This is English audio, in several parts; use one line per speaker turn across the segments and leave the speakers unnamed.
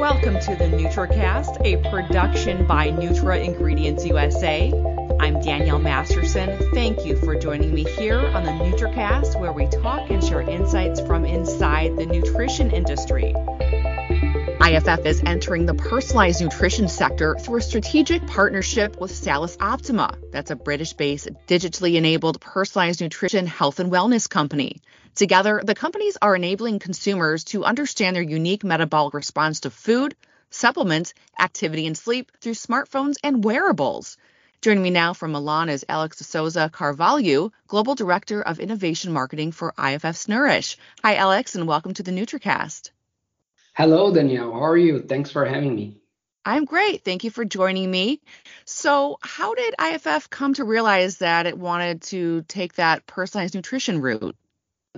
Welcome to the NutraCast, a production by Nutra Ingredients USA. I'm Danielle Masterson. Thank you for joining me here on the NutraCast, where we talk and share insights from inside the nutrition industry. IFF is entering the personalized nutrition sector through a strategic partnership with Salus Optima. That's a British based, digitally enabled personalized nutrition health and wellness company. Together, the companies are enabling consumers to understand their unique metabolic response to food, supplements, activity, and sleep through smartphones and wearables. Joining me now from Milan is Alex de Souza Carvalho, Global Director of Innovation Marketing for IFF's Nourish. Hi, Alex, and welcome to the NutraCast.
Hello, Danielle. How are you? Thanks for having me.
I'm great. Thank you for joining me. So, how did IFF come to realize that it wanted to take that personalized nutrition route?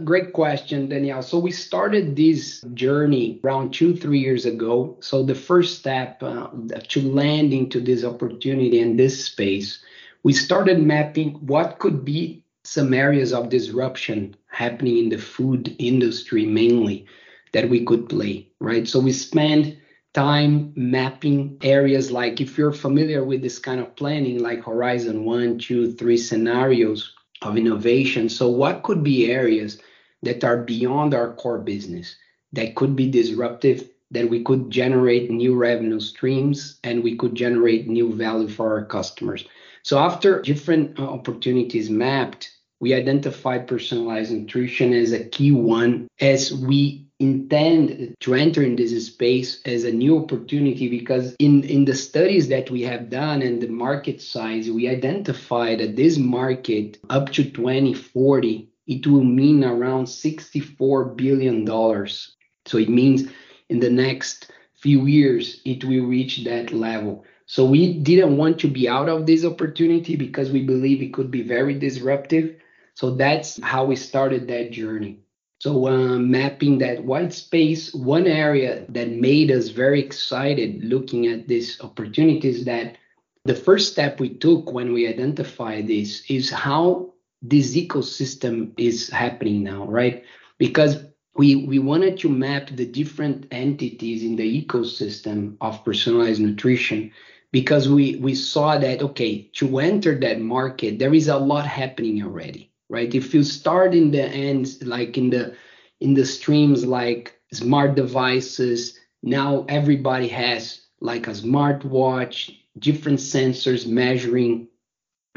Great question, Danielle. So, we started this journey around two, three years ago. So, the first step uh, to land into this opportunity in this space, we started mapping what could be some areas of disruption happening in the food industry mainly that we could play, right? So we spend time mapping areas like if you're familiar with this kind of planning, like horizon one, two, three scenarios of innovation. So, what could be areas that are beyond our core business that could be disruptive, that we could generate new revenue streams and we could generate new value for our customers? So, after different uh, opportunities mapped, we identified personalized nutrition as a key one as we intend to enter in this space as a new opportunity because in, in the studies that we have done and the market size, we identified that this market up to 2040, it will mean around $64 billion. So it means in the next few years, it will reach that level. So we didn't want to be out of this opportunity because we believe it could be very disruptive. So that's how we started that journey. So, uh, mapping that white space, one area that made us very excited looking at this opportunity is that the first step we took when we identified this is how this ecosystem is happening now, right? Because we, we wanted to map the different entities in the ecosystem of personalized nutrition because we, we saw that, okay, to enter that market, there is a lot happening already right? If you start in the ends, like in the in the streams like smart devices, now everybody has like a smartwatch, different sensors measuring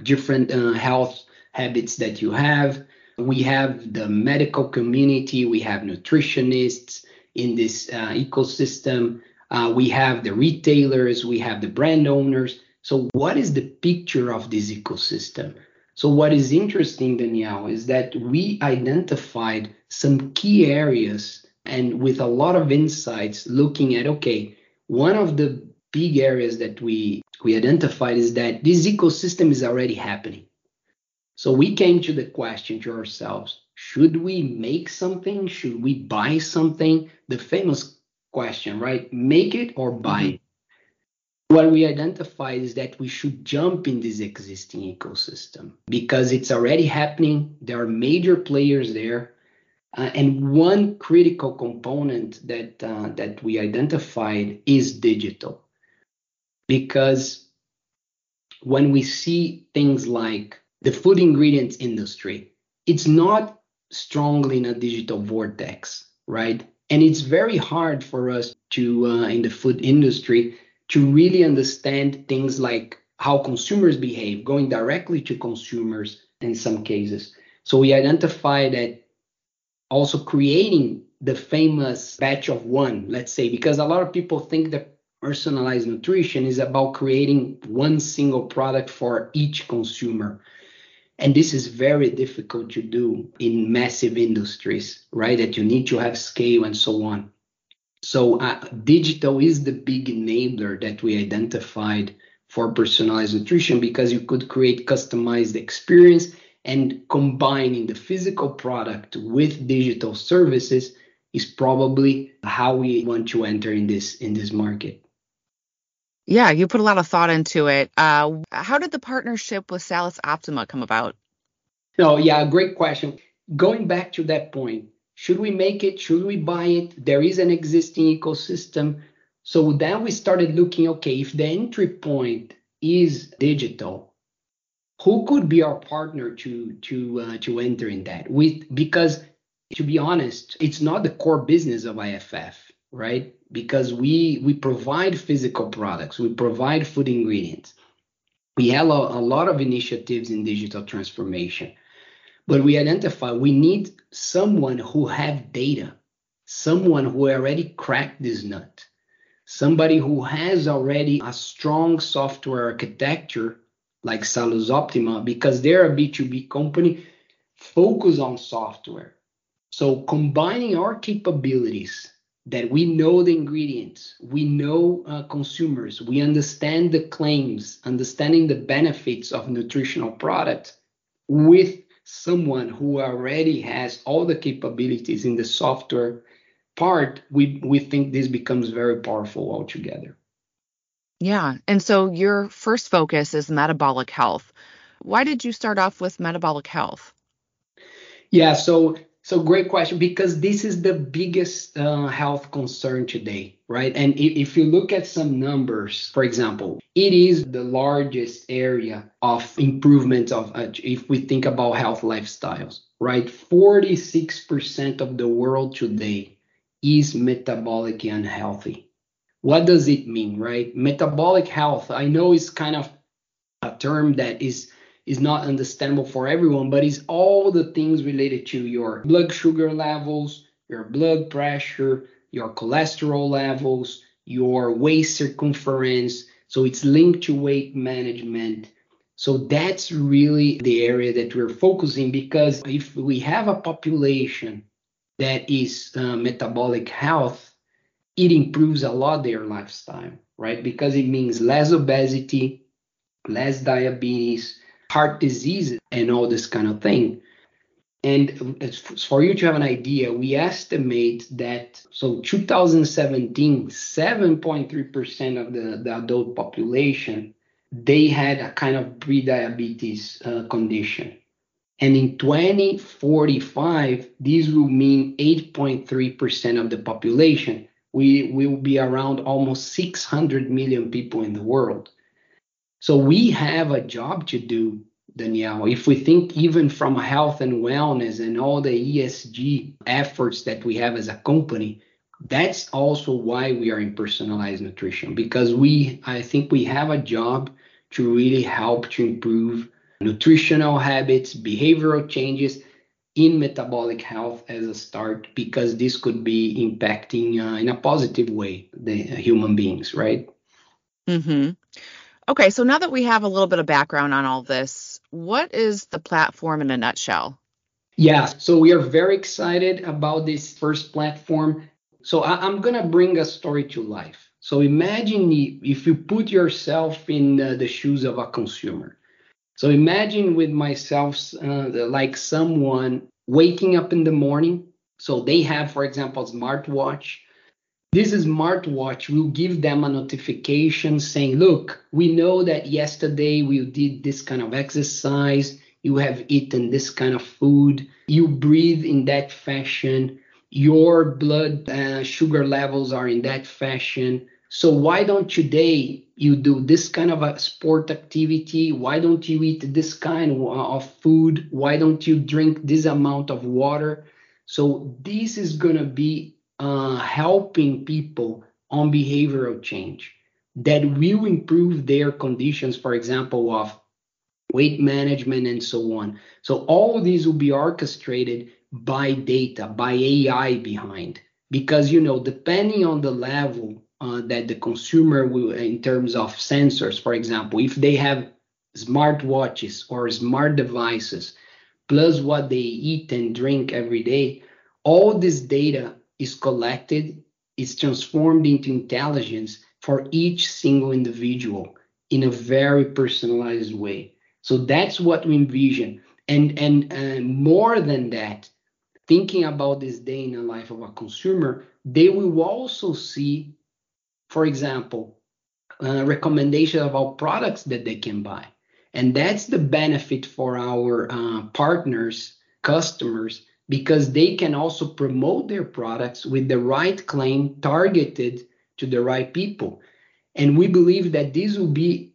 different uh, health habits that you have. We have the medical community, we have nutritionists in this uh, ecosystem, uh, we have the retailers, we have the brand owners. So, what is the picture of this ecosystem? So, what is interesting, Danielle, is that we identified some key areas and with a lot of insights looking at okay, one of the big areas that we we identified is that this ecosystem is already happening. So we came to the question to ourselves, should we make something? Should we buy something? The famous question, right? Make it or buy mm-hmm. it what we identified is that we should jump in this existing ecosystem because it's already happening. There are major players there. Uh, and one critical component that uh, that we identified is digital, because when we see things like the food ingredients industry, it's not strongly in a digital vortex, right? And it's very hard for us to uh, in the food industry to really understand things like how consumers behave, going directly to consumers in some cases. So we identify that also creating the famous batch of one, let's say, because a lot of people think that personalized nutrition is about creating one single product for each consumer. And this is very difficult to do in massive industries, right? That you need to have scale and so on. So uh, digital is the big enabler that we identified for personalized nutrition because you could create customized experience and combining the physical product with digital services is probably how we want to enter in this in this market.
Yeah, you put a lot of thought into it. Uh, how did the partnership with Salus Optima come about?
No, yeah, great question. Going back to that point, should we make it? Should we buy it? There is an existing ecosystem. So then we started looking okay, if the entry point is digital, who could be our partner to to uh, to enter in that with because to be honest it's not the core business of iff right? Because we we provide physical products. We provide food ingredients. We have a, a lot of initiatives in digital transformation. But we identify we need someone who have data someone who already cracked this nut somebody who has already a strong software architecture like Salus Optima because they're a B2B company focused on software. So combining our capabilities that we know the ingredients, we know uh, consumers, we understand the claims, understanding the benefits of nutritional product with someone who already has all the capabilities in the software part, we, we think this becomes very powerful altogether.
Yeah. And so your first focus is metabolic health. Why did you start off with metabolic health?
Yeah, so so great question because this is the biggest uh, health concern today, right? And if, if you look at some numbers, for example, it is the largest area of improvement of uh, if we think about health lifestyles, right? 46% of the world today is metabolically unhealthy what does it mean, right? Metabolic health, I know is kind of a term that is is not understandable for everyone, but it's all the things related to your blood sugar levels, your blood pressure, your cholesterol levels, your waist circumference. So it's linked to weight management. So that's really the area that we're focusing because if we have a population that is uh, metabolic health, it improves a lot their lifestyle, right? Because it means less obesity, less diabetes, heart diseases and all this kind of thing. And for you to have an idea, we estimate that so 2017, 7.3% of the, the adult population they had a kind of pre-diabetes uh, condition. And in 2045, this will mean 8.3% of the population we will be around almost 600 million people in the world. So we have a job to do, Danielle. If we think even from health and wellness and all the ESG efforts that we have as a company, that's also why we are in personalized nutrition because we, I think we have a job to really help to improve nutritional habits, behavioral changes, in metabolic health as a start because this could be impacting uh, in a positive way the human beings, right?
Mm-hmm. Okay, so now that we have a little bit of background on all this, what is the platform in a nutshell?
Yeah, so we are very excited about this first platform. So I, am going to bring a story to life. So imagine if you put yourself in uh, the shoes of a consumer. So imagine with myself, uh, like someone waking up in the morning. So they have, for example, a smartwatch. This smartwatch will give them a notification saying, look, we know that yesterday we did this kind of exercise. You have eaten this kind of food. You breathe in that fashion. Your blood uh, sugar levels are in that fashion so why don't today you do this kind of a sport activity? Why don't you eat this kind of food? Why don't you drink this amount of water? So this is going to be uh, helping people on behavioral change that will improve their conditions, for example, of weight management and so on. So all of these will be orchestrated by data, by AI behind. Because you know, depending on the level uh, that the consumer will, in terms of sensors, for example, if they have smart watches or smart devices, plus what they eat and drink every day, all this data is collected, is transformed into intelligence for each single individual in a very personalized way. So that's what we envision. And and uh, more than that, thinking about this day in the life of a consumer, they will also see for example, a recommendation about products that they can buy. And that's the benefit for our uh, partners, customers, because they can also promote their products with the right claim targeted to the right people. And we believe that this will be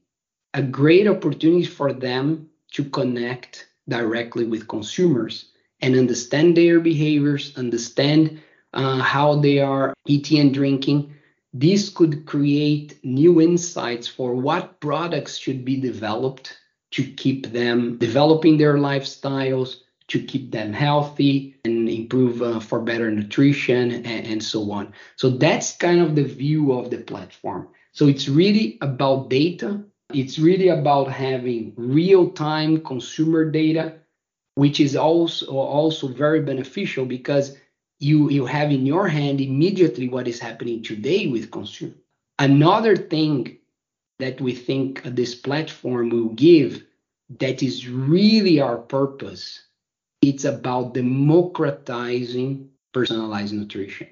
a great opportunity for them to connect directly with consumers and understand their behaviors, understand uh, how they are eating and drinking. This could create new insights for what products should be developed to keep them developing their lifestyles, to keep them healthy and improve uh, for better nutrition and, and so on. So that's kind of the view of the platform. So it's really about data. It's really about having real time consumer data, which is also also very beneficial because you you have in your hand immediately what is happening today with consumer. Another thing that we think this platform will give that is really our purpose it's about democratizing personalized nutrition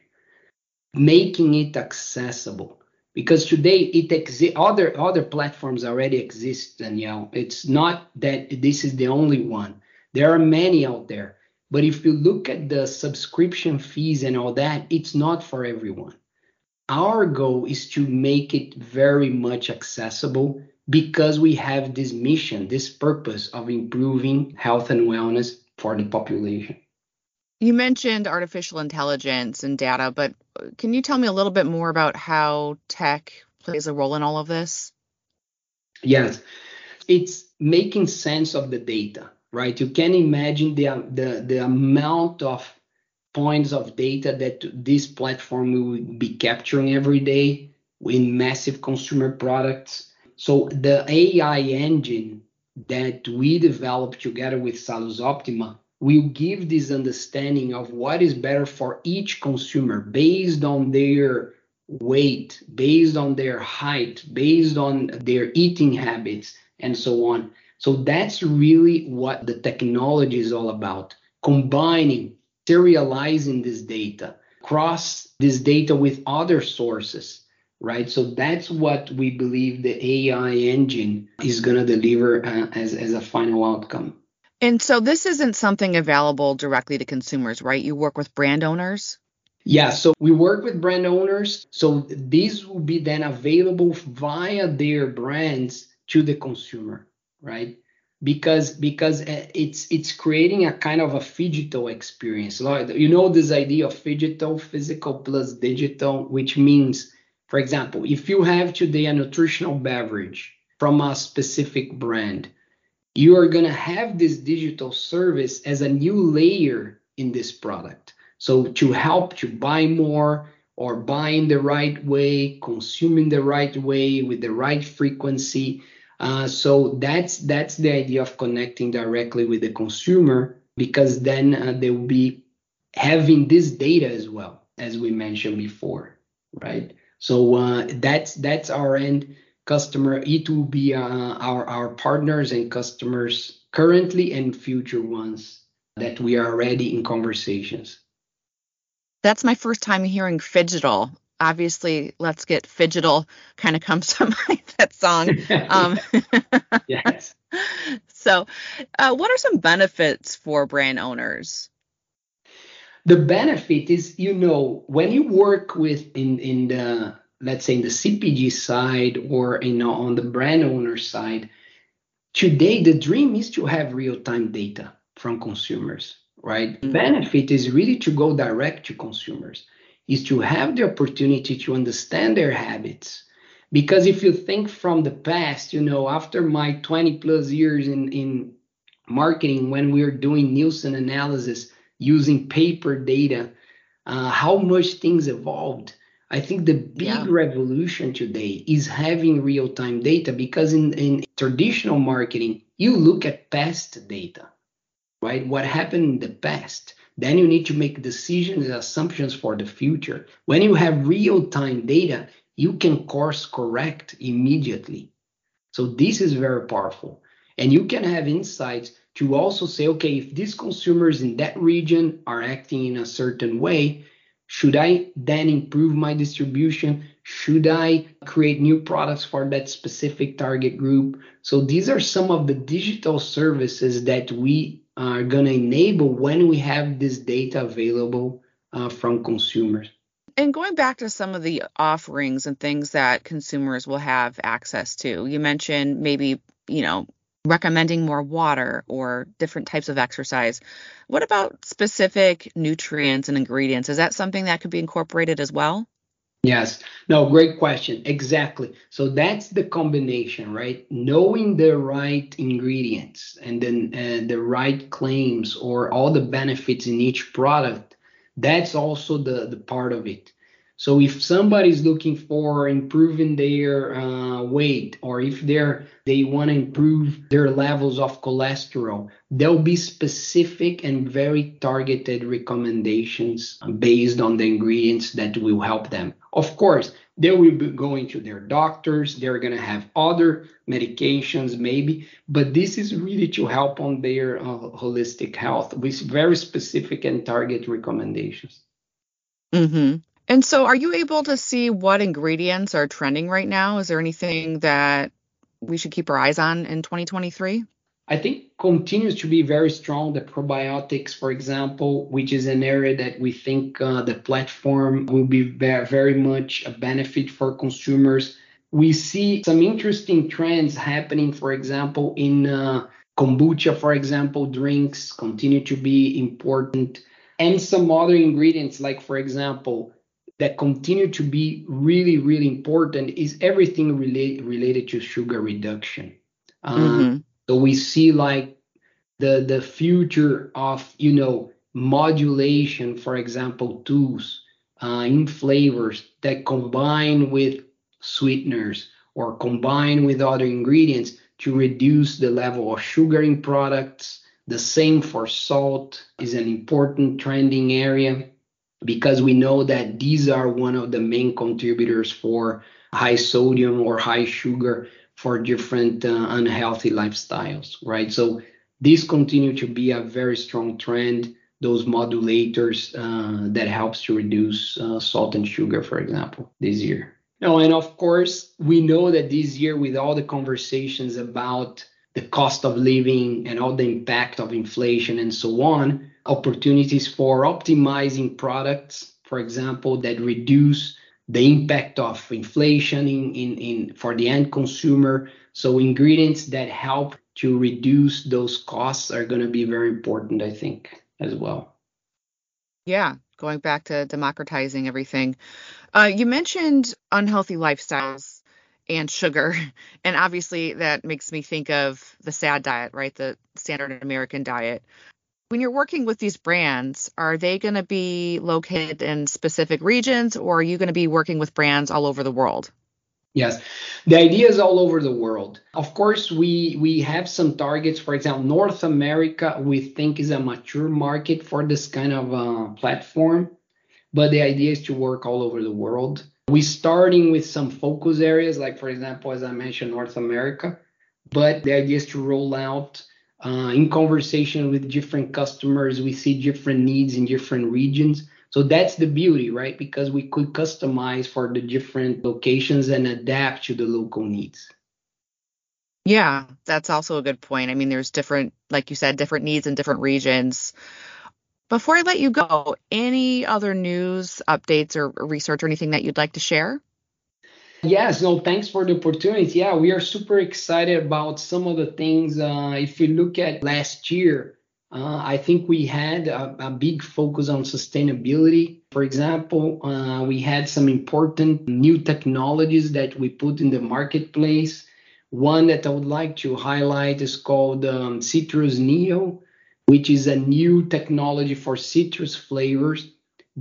making it accessible. Because today it other other platforms already exist danielle it's not that this is the only one. There are many out there. But if you look at the subscription fees and all that it's not for everyone. Our goal is to make it very much accessible because we have this mission this purpose of improving health and wellness for the population.
You mentioned artificial intelligence and data, but can you tell me a little bit more about how tech plays a role in all of this?
Yes, it's making sense of the data, right? You can imagine the the, the amount of points of data that this platform will be capturing every day in massive consumer products. So the AI engine that we developed together with Salus Optima will give this understanding of what is better for each consumer based on their weight, based on their height, based on their eating habits, and so on. So that's really what the technology is all about combining, serializing this data, cross this data with other sources right? So that's what we believe the AI engine is going to deliver uh, as, as a final outcome.
And so this isn't something available directly to consumers, right? You work with brand owners?
Yeah, so we work with brand owners. So these will be then available via their brands to the consumer, right? Because because uh, it's it's creating a kind of a phygital experience. You know this idea of phygital, physical plus digital, which means for example, if you have today a nutritional beverage from a specific brand, you are going to have this digital service as a new layer in this product. So to help to buy more or buy in the right way, consume in the right way with the right frequency. Uh, so that's that's the idea of connecting directly with the consumer because then uh, they will be having this data as well as we mentioned before, right? So uh, that's that's our end customer. It will be uh, our our partners and customers currently and future ones that we are already in conversations.
That's my first time hearing phygital. Obviously, let's get phygital kind of comes to mind that song. Um,
yes.
So, uh, what are some benefits for brand owners?
The benefit is you know when you work with in in the let's say in the cpg side or you know on the brand owner side today the dream is to have real-time data from consumers right mm-hmm. benefit is really to go direct to consumers is to have the opportunity to understand their habits because if you think from the past you know after my 20 plus years in in marketing when we are doing nielsen analysis using paper data, uh, how much things evolved. I think the big yeah. revolution today is having real time data because in, in traditional marketing, you look at past data, right? What happened in the past. Then you need to make decisions and assumptions for the future. When you have real time data, you can course correct immediately. So this is very powerful. And you can have insights to also say, okay, if these consumers in that region are acting in a certain way, should I then improve my distribution? Should I create new products for that specific target group? So these are some of the digital services that we are going to enable when we have this data available uh, from consumers.
And going back to some of the offerings and things that consumers will have access to, you mentioned maybe, you know, recommending more water or different types of exercise. What about specific nutrients and ingredients? Is that something that could be incorporated as well?
Yes. No, great question. Exactly. So that's the combination, right? Knowing the right ingredients and then uh, the right claims or all the benefits in each product, that's also the the part of it. So if somebody's looking for improving their uh, weight, or if they're they want to improve their levels of cholesterol, there'll be specific and very targeted recommendations based on the ingredients that will help them. Of course, they will be going to their doctors. They're going to have other medications, maybe, but this is really to help on their uh, holistic health with very specific and target recommendations.
Mm-hmm. And so, are you able to see what ingredients are trending right now? Is there anything that we should keep our eyes on in 2023?
I think continues to be very strong. The probiotics, for example, which is an area that we think uh, the platform will be very much a benefit for consumers. We see some interesting trends happening, for example, in uh, kombucha, for example, drinks continue to be important, and some other ingredients, like, for example, that continue to be really, really important is everything relate, related to sugar reduction. Uh, mm-hmm. So we see like the the future of you know modulation, for example, tools uh, in flavors that combine with sweeteners or combine with other ingredients to reduce the level of sugar in products. The same for salt is an important trending area because we know that these are one of the main contributors for high sodium or high sugar for different uh, unhealthy lifestyles, right? So these continue to be a very strong trend. Those modulators uh, that helps to reduce uh, salt and sugar, for example, this year. No, and of course, we know that this year, with all the conversations about the cost of living and all the impact of inflation and so on, opportunities for optimizing products, for example, that reduce the impact of inflation in, in, in for the end consumer. So ingredients that help to reduce those costs are going to be very important, I think, as well.
Yeah, going back to democratizing everything. Uh, you mentioned unhealthy lifestyles and sugar. And obviously, that makes me think of the SAD diet, right? The standard American diet. When you're working with these brands, are they going to be located in specific regions or are you going to be working with brands all over the world?
Yes, the idea is all over the world. Of course, we we have some targets. For example, North America, we think is a mature market for this kind of uh, platform, but the idea is to work all over the world. We're starting with some focus areas, like for example, as I mentioned, North America. But the idea is to roll out uh, in conversation with different customers. We see different needs in different regions. So that's the beauty, right? Because we could customize for the different locations and adapt to the local needs.
Yeah, that's also a good point. I mean, there's different, like you said, different needs in different regions. Before I let you go, any other news, updates, or research or anything that you'd like to share?
Yes, no, thanks for the opportunity. Yeah, we are super excited about some of the things. Uh, if you look at last year, uh, I think we had a, a, big focus on sustainability. For example, uh, we had some important new technologies that we put in the marketplace. One that I would like to highlight is called um, Citrus Neo which is a new technology for citrus flavors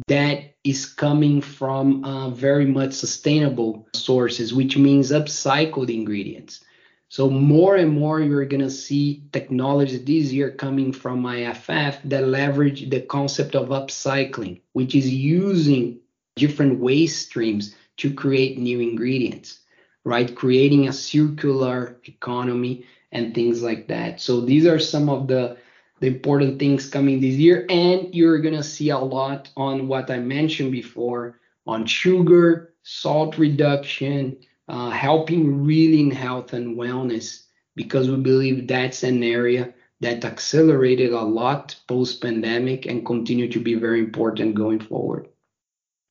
that is coming from uh, very much sustainable sources, which means upcycled ingredients. So more and more you're gonna see technology this year coming from IFF that leverage the concept of upcycling, which is using different waste streams to create new ingredients, right? Creating a circular economy and things like that. So these are some of the the important things coming this year. And you're going to see a lot on what I mentioned before on sugar, salt reduction, uh, helping really in health and wellness, because we believe that's an area that accelerated a lot post pandemic and continue to be very important going forward.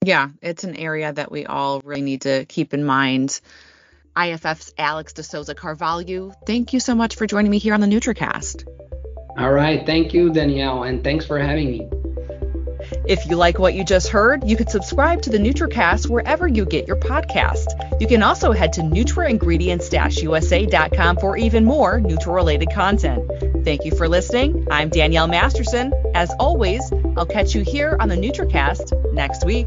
Yeah, it's an area that we all really need to keep in mind. IFF's Alex de Souza Carvalho, thank you so much for joining me here on the NutraCast.
All right. Thank you, Danielle, and thanks for having me.
If you like what you just heard, you could subscribe to the NutraCast wherever you get your podcast. You can also head to nutraingredients-usa.com for even more Nutri-related content. Thank you for listening. I'm Danielle Masterson. As always, I'll catch you here on the NutraCast next week.